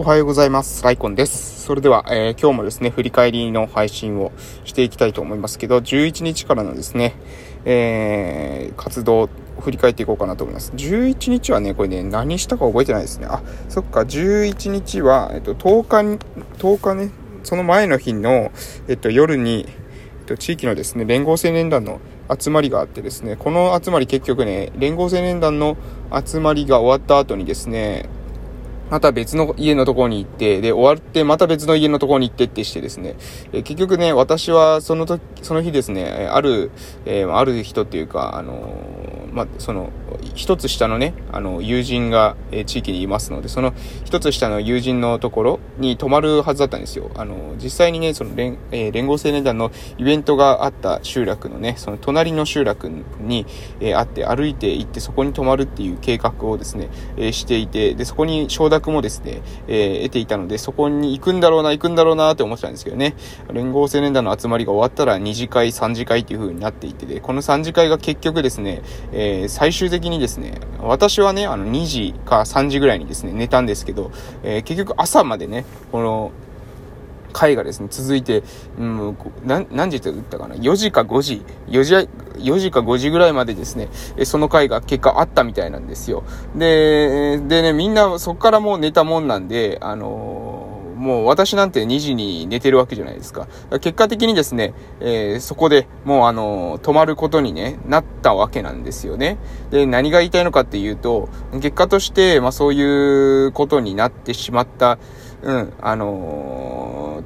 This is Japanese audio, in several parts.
おはようございます。ライコンです。それでは、えー、今日もですね、振り返りの配信をしていきたいと思いますけど、11日からのですね、えー、活動を振り返っていこうかなと思います。11日はね、これね、何したか覚えてないですね。あ、そっか、11日は、えっと、10日に、10日ね、その前の日の、えっと、夜に、えっと、地域のですね、連合青年団の集まりがあってですね、この集まり結局ね、連合青年団の集まりが終わった後にですね、また別の家のところに行って、で、終わってまた別の家のところに行ってってしてですね、え結局ね、私はその時、その日ですね、ある、えー、ある人っていうか、あのー、まあ、その、一つ下のね、あの、友人が、えー、地域にいますので、その一つ下の友人のところに泊まるはずだったんですよ。あの、実際にね、その連、えー、連合青年団のイベントがあった集落のね、その隣の集落に、えー、あって歩いて行ってそこに泊まるっていう計画をですね、えしていて、で、そこに承諾もですね、え得ていたので、そこに行くんだろうな、行くんだろうなって思ってたんですけどね、連合青年団の集まりが終わったら2次会、3次会っていう風になっていてで、この3次会が結局ですね、ええ最終的にですね、私はね、あの、2時か3時ぐらいにですね、寝たんですけど、えー、結局朝までね、この、会がですね、続いて、うん、何何時って言ったかな ?4 時か5時、4時、4時か5時ぐらいまでですね、その会が結果あったみたいなんですよ。で、でね、みんなそこからもう寝たもんなんで、あのーもう私なんて2時に寝てるわけじゃないですか。結果的にですね、えー、そこでもうあの、止まることにね、なったわけなんですよね。で、何が言いたいのかっていうと、結果として、まあそういうことになってしまった、うん、あの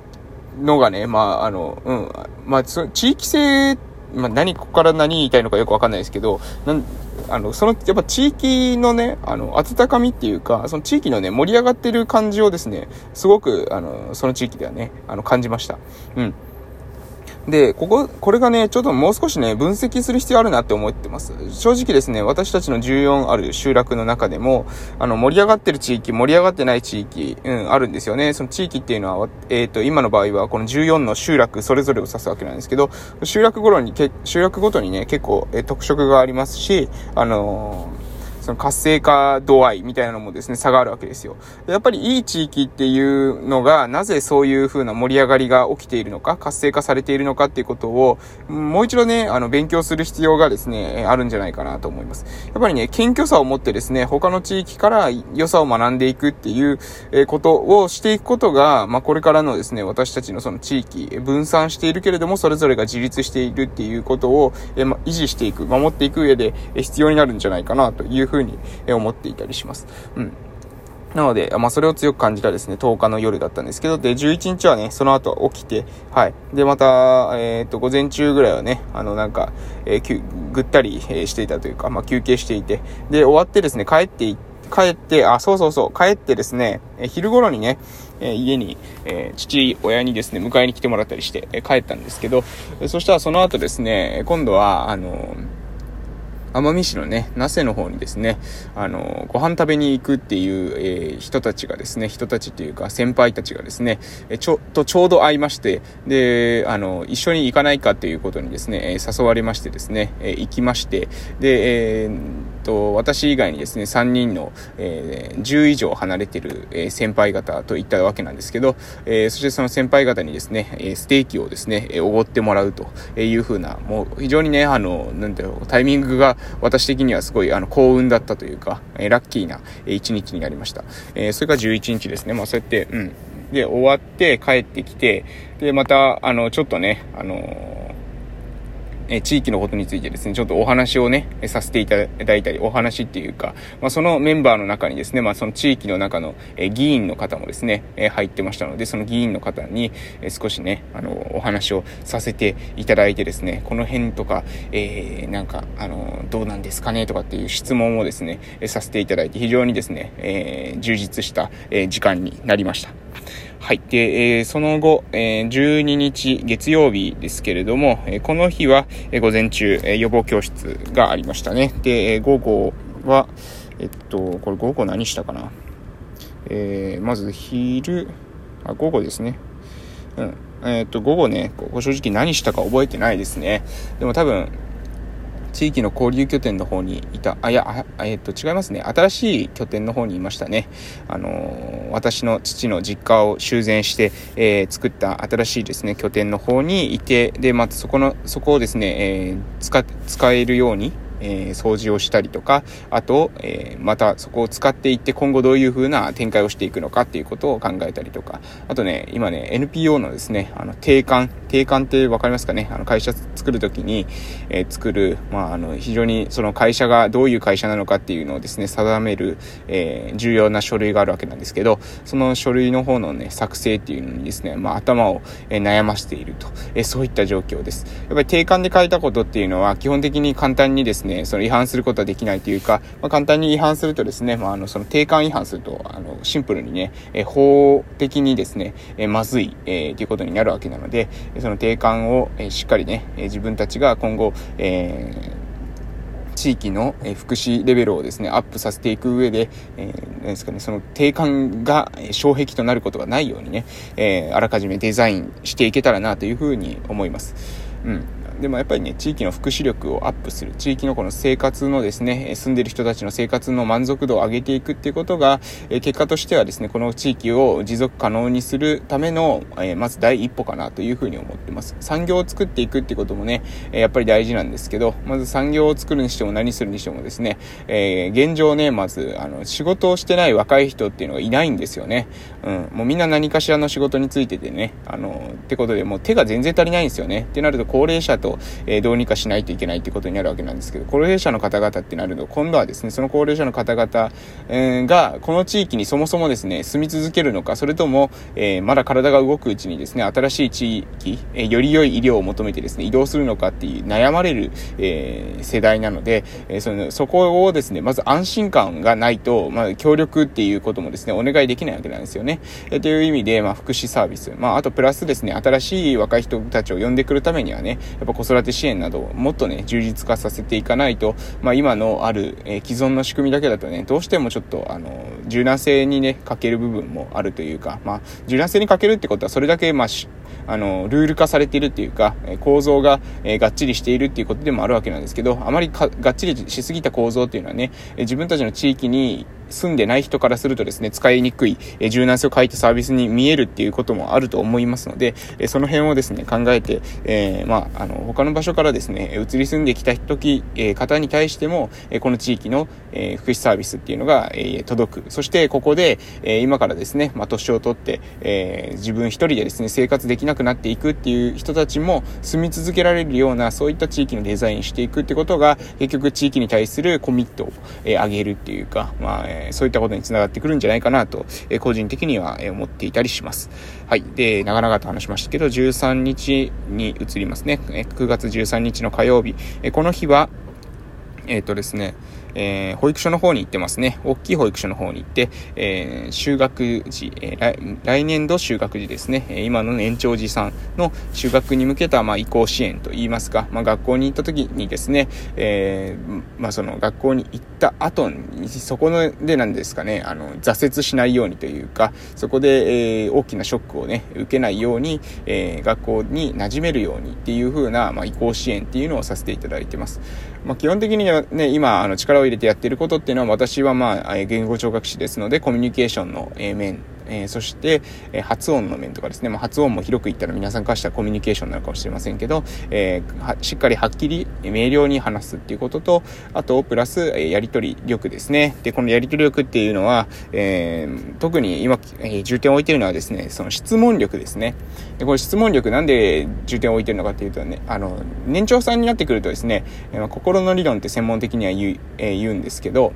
ー、のがね、まああの、うん、まあ、地域性ってまあ、何、ここから何言いたいのかよくわかんないですけど、なんあの、その、やっぱ地域のね、あの、温かみっていうか、その地域のね、盛り上がってる感じをですね、すごく、あの、その地域ではね、あの、感じました。うん。で、ここ、これがね、ちょっともう少しね、分析する必要あるなって思ってます。正直ですね、私たちの14ある集落の中でも、あの、盛り上がってる地域、盛り上がってない地域、うん、あるんですよね。その地域っていうのは、えっ、ー、と、今の場合は、この14の集落それぞれを指すわけなんですけど、集落ごろに、集落ごとにね、結構、え特色がありますし、あのーその活性化度合いみたいなのもですね、差があるわけですよ。やっぱりいい地域っていうのが、なぜそういう風な盛り上がりが起きているのか、活性化されているのかっていうことを、もう一度ね、あの、勉強する必要がですね、あるんじゃないかなと思います。やっぱりね、謙虚さを持ってですね、他の地域から良さを学んでいくっていうことをしていくことが、まあ、これからのですね、私たちのその地域、分散しているけれども、それぞれが自立しているっていうことを、えま、維持していく、守っていく上で必要になるんじゃないかなというふうに思っていたりします。うん。なので、まあ、それを強く感じたですね、10日の夜だったんですけど、で、11日はね、その後起きて、はい。で、また、えっ、ー、と、午前中ぐらいはね、あの、なんか、えー、ぐったり、え、していたというか、まあ、休憩していて、で、終わってですね、帰ってい帰って、あ、そうそうそう、帰ってですね、え昼頃にね、え家に、え父親にですね、迎えに来てもらったりして、え帰ったんですけど、そしたらその後ですね、今度は、あの奄美市のね、那瀬の方にですね、あの、ご飯食べに行くっていう、えー、人たちがですね、人たちというか先輩たちがですね、えちょ、とちょうど会いまして、で、あの、一緒に行かないかっていうことにですね、え誘われましてですね、え行きまして、で、えー、と、私以外にですね、3人の、えー、10以上離れてる、え、先輩方といったわけなんですけど、え、そしてその先輩方にですね、えステーキをですね、おごってもらうというふうな、もう非常にね、あの、なんだろう、タイミングが私的にはすごいあの幸運だったというか、えラッキーな一日になりました。えそれが11日ですね。まあそうやって、うん。で、終わって帰ってきて、で、また、あの、ちょっとね、あのえ地域のことについてですね、ちょっとお話をね、させていただいたり、お話っていうか、まあ、そのメンバーの中にですね、まあ、その地域の中の、え議員の方もですね、え入ってましたので、その議員の方に、え少しね、あの、お話をさせていただいてですね、この辺とか、えー、なんか、あの、どうなんですかねとかっていう質問をですね、させていただいて、非常にですね、えー、充実した、え時間になりました。はい。で、えー、その後、えー、12日月曜日ですけれども、えー、この日は、え、午前中、え、予防教室がありましたね。で、え、午後は、えっと、これ午後何したかな？えー、まず昼、あ、午後ですね。うん。え、っと、午後ね、正直何したか覚えてないですね。でも多分、地域の交流拠点の方にいた、あ、いや、えっ、と、違いますね。新しい拠点の方にいましたね。あのー、私の父の実家を修繕して、えー、作った新しいですね、拠点の方にいて、で、またそこの、そこをですね、えー、使、使えるように、えー、掃除をしたりとか、あと、えー、またそこを使っていって今後どういう風な展開をしていくのかっていうことを考えたりとか、あとね、今ね、NPO のですね、あの、定款、定款って分かりますかね？あの、会社作るときに、え、作る、まあ、あの、非常にその会社がどういう会社なのかっていうのをですね、定める、え、重要な書類があるわけなんですけど、その書類の方のね、作成っていうのにですね、まあ、頭を、え悩ましていると、えそういった状況です。やっぱり定款で書いたことっていうのは、基本的に簡単にですね、その違反することはできないというか、まあ、簡単に違反するとですね、まあ、あの、その定款違反すると、あの、シンプルにね、え法的にですね、えまずい、えー、ということになるわけなので、その定款を、えしっかりね、え自分たちが今後、えー地域の福祉レベルをですね、アップさせていく上で、えー、ですかね、その定款が障壁となることがないようにね、えー、あらかじめデザインしていけたらなというふうに思います。うん。でもやっぱりね、地域の福祉力をアップする、地域のこの生活のですね、住んでる人たちの生活の満足度を上げていくっていうことが、え結果としてはですね、この地域を持続可能にするための、えまず第一歩かなというふうに思ってます。産業を作っていくっていうこともね、やっぱり大事なんですけど、まず産業を作るにしても何するにしてもですね、えー、現状ね、まず、あの、仕事をしてない若い人っていうのがいないんですよね。うん、もうみんな何かしらの仕事についててね、あの、ってことでもう手が全然足りないんですよね。ってなると高齢者と、えー、どうにかしないといけないってことになるわけなんですけど、高齢者の方々ってなると、今度はですね、その高齢者の方々、え、が、この地域にそもそもですね、住み続けるのか、それとも、えー、まだ体が動くうちにですね、新しい地域、えー、より良い医療を求めてですね、移動するのかっていう悩まれる、えー、世代なので、えー、その、そこをですね、まず安心感がないと、まあ、協力っていうこともですね、お願いできないわけなんですよね。えー、という意味で、まあ、福祉サービス、まあ、あとプラスですね、新しい若い人たちを呼んでくるためにはね、やっぱ子育て支援などをもっとね、充実化させていかないと、まあ、今のある、えー、既存の仕組みだけだとね、どうしてもちょっと、あの、柔軟性にね、欠ける部分もあるというか、まあ、柔軟性に欠けるってことは、それだけ、まあ、あの、ルール化されているっていうか、構造が、え、がっちりしているっていうことでもあるわけなんですけど、あまりがっちりしすぎた構造っていうのはね、自分たちの地域に住んでない人からするとですね、使いにくい、え柔軟性を欠いたサービスに見えるっていうこともあると思いますので、えその辺をですね、考えて、えー、まあ、あの、他の場所からですね、移り住んできた時、え方に対しても、えこの地域の、え福祉サービスっていうのが、え届く。そして、ここで、え今からですね、まあ、年を取って、え自分一人でですね、生活でききなくなっていくっていう人たちも住み続けられるような、そういった地域のデザインしていくってことが、結局地域に対するコミットを、え上げるっていうか、まあ、えそういったことにつながってくるんじゃないかなと、え個人的にはえ思っていたりします。はい。で、長々と話しましたけど、13日に移りますね。9月13日の火曜日。えこの日は、えっ、ー、とですね、えー、保育所の方に行ってますね。大きい保育所の方に行って、えー、就学時、えー、来、年度就学時ですね、今の年長児さんの就学に向けた、まあ、移行支援といいますか、まあ、学校に行った時にですね、えまあ、その学校に行った後に、そこでなんですかね、あの、挫折しないようにというか、そこで、え大きなショックをね、受けないように、え学校に馴染めるようにっていう風な、まあ、移行支援っていうのをさせていただいてます。まあ、基本的にはね、今、あの、力を入れてやってることっていうのは、私はまあ、言語聴覚士ですので、コミュニケーションの面えー、そして、えー、発音の面とかですね、まあ、発音も広く言ったら皆さんからしたらコミュニケーションなのかもしれませんけど、えー、しっかりはっきり明瞭に話すっていうことと、あと、プラス、えやり取り力ですね。で、このやり取り力っていうのは、え特に今、え重点を置いてるのはですね、その質問力ですね。で、これ質問力なんで重点を置いてるのかっていうとね、あの、年長さんになってくるとですね、え心の理論って専門的には言う,、え言うんですけど、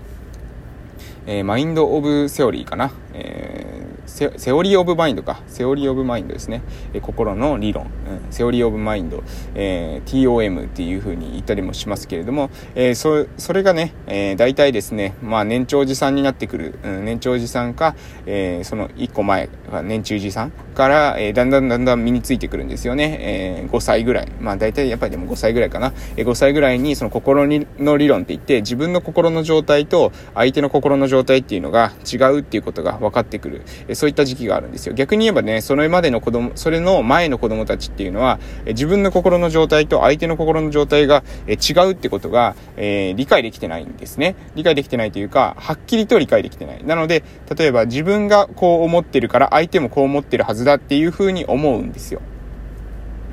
えマインド・オブ・セオリーかな。えーセオリー・オブ・マインドか。セオリー・オブ・マインドですね。え心の理論、うん。セオリー・オブ・マインド。えー、TOM っていう風に言ったりもしますけれども、えー、そ、それがね、えー、大体ですね、まあ年長児さんになってくる、うん、年長児さんか、えー、その1個前年中児さんから、えー、だんだんだんだん身についてくるんですよね。えー、5歳ぐらい。まあ大体やっぱりでも5歳ぐらいかな。えー、5歳ぐらいにその心の理論って言って、自分の心の状態と相手の心の状態っていうのが違うっていうことが分かってくる。えそういった時期があるんですよ。逆に言えばね、それまでの子供、それの前の子供たちっていうのは、自分の心の状態と相手の心の状態が違うってことが、えー、理解できてないんですね。理解できてないというか、はっきりと理解できてない。なので、例えば自分がこう思ってるから相手もこう思ってるはずだっていうふうに思うんですよ。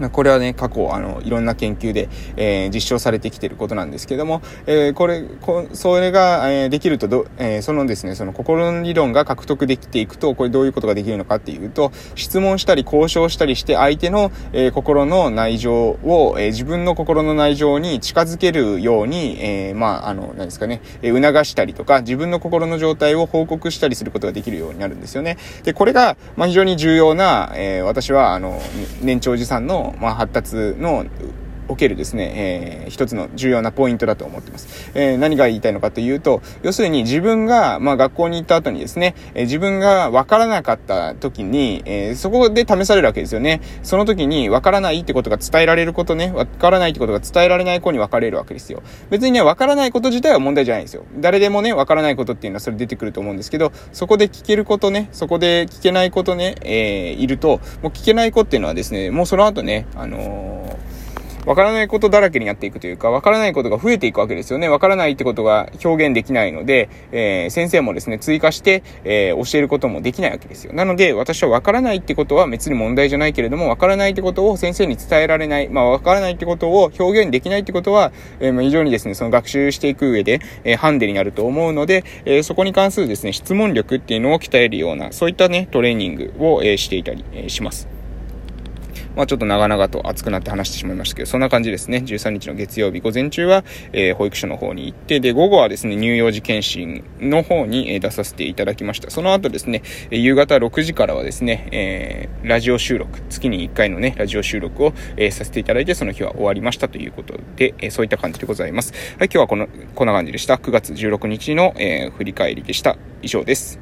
これはね、過去、あの、いろんな研究で、えー、実証されてきてることなんですけども、えー、これ、こそれが、えー、できるとど、えそのですね、その心の理論が獲得できていくと、これどういうことができるのかっていうと、質問したり交渉したりして、相手の、え心の内情を、え自分の心の内情に近づけるように、えまあ、あの、何ですかね、え促したりとか、自分の心の状態を報告したりすることができるようになるんですよね。で、これが、まあ、非常に重要な、え私は、あの、年長児さんの、まあ、発達のおけるですね、えー、一つの重要なポイントだと思ってます。えー、何が言いたいのかというと、要するに自分が、まあ学校に行った後にですね、えー、自分が分からなかった時に、えー、そこで試されるわけですよね。その時に分からないってことが伝えられることね、分からないってことが伝えられない子に分かれるわけですよ。別にね、分からないこと自体は問題じゃないんですよ。誰でもね、分からないことっていうのはそれ出てくると思うんですけど、そこで聞けることね、そこで聞けないことね、えー、いると、もう聞けない子っていうのはですね、もうその後ね、あのーわからないことだらけになっていくというか、わからないことが増えていくわけですよね。わからないってことが表現できないので、えー、先生もですね、追加して、えー、教えることもできないわけですよ。なので、私はわからないってことは別に問題じゃないけれども、わからないってことを先生に伝えられない、まあ、わからないってことを表現できないってことは、えー、非常にですね、その学習していく上で、えー、ハンデになると思うので、えー、そこに関するですね、質問力っていうのを鍛えるような、そういったね、トレーニングを、えー、していたり、えー、します。まあちょっと長々と熱くなって話してしまいましたけど、そんな感じですね。13日の月曜日、午前中は、えー、保育所の方に行って、で、午後はですね、乳幼児検診の方に、出させていただきました。その後ですね、夕方6時からはですね、えー、ラジオ収録、月に1回のね、ラジオ収録を、えー、させていただいて、その日は終わりましたということで、えー、そういった感じでございます。はい、今日はこの、こんな感じでした。9月16日の、えー、振り返りでした。以上です。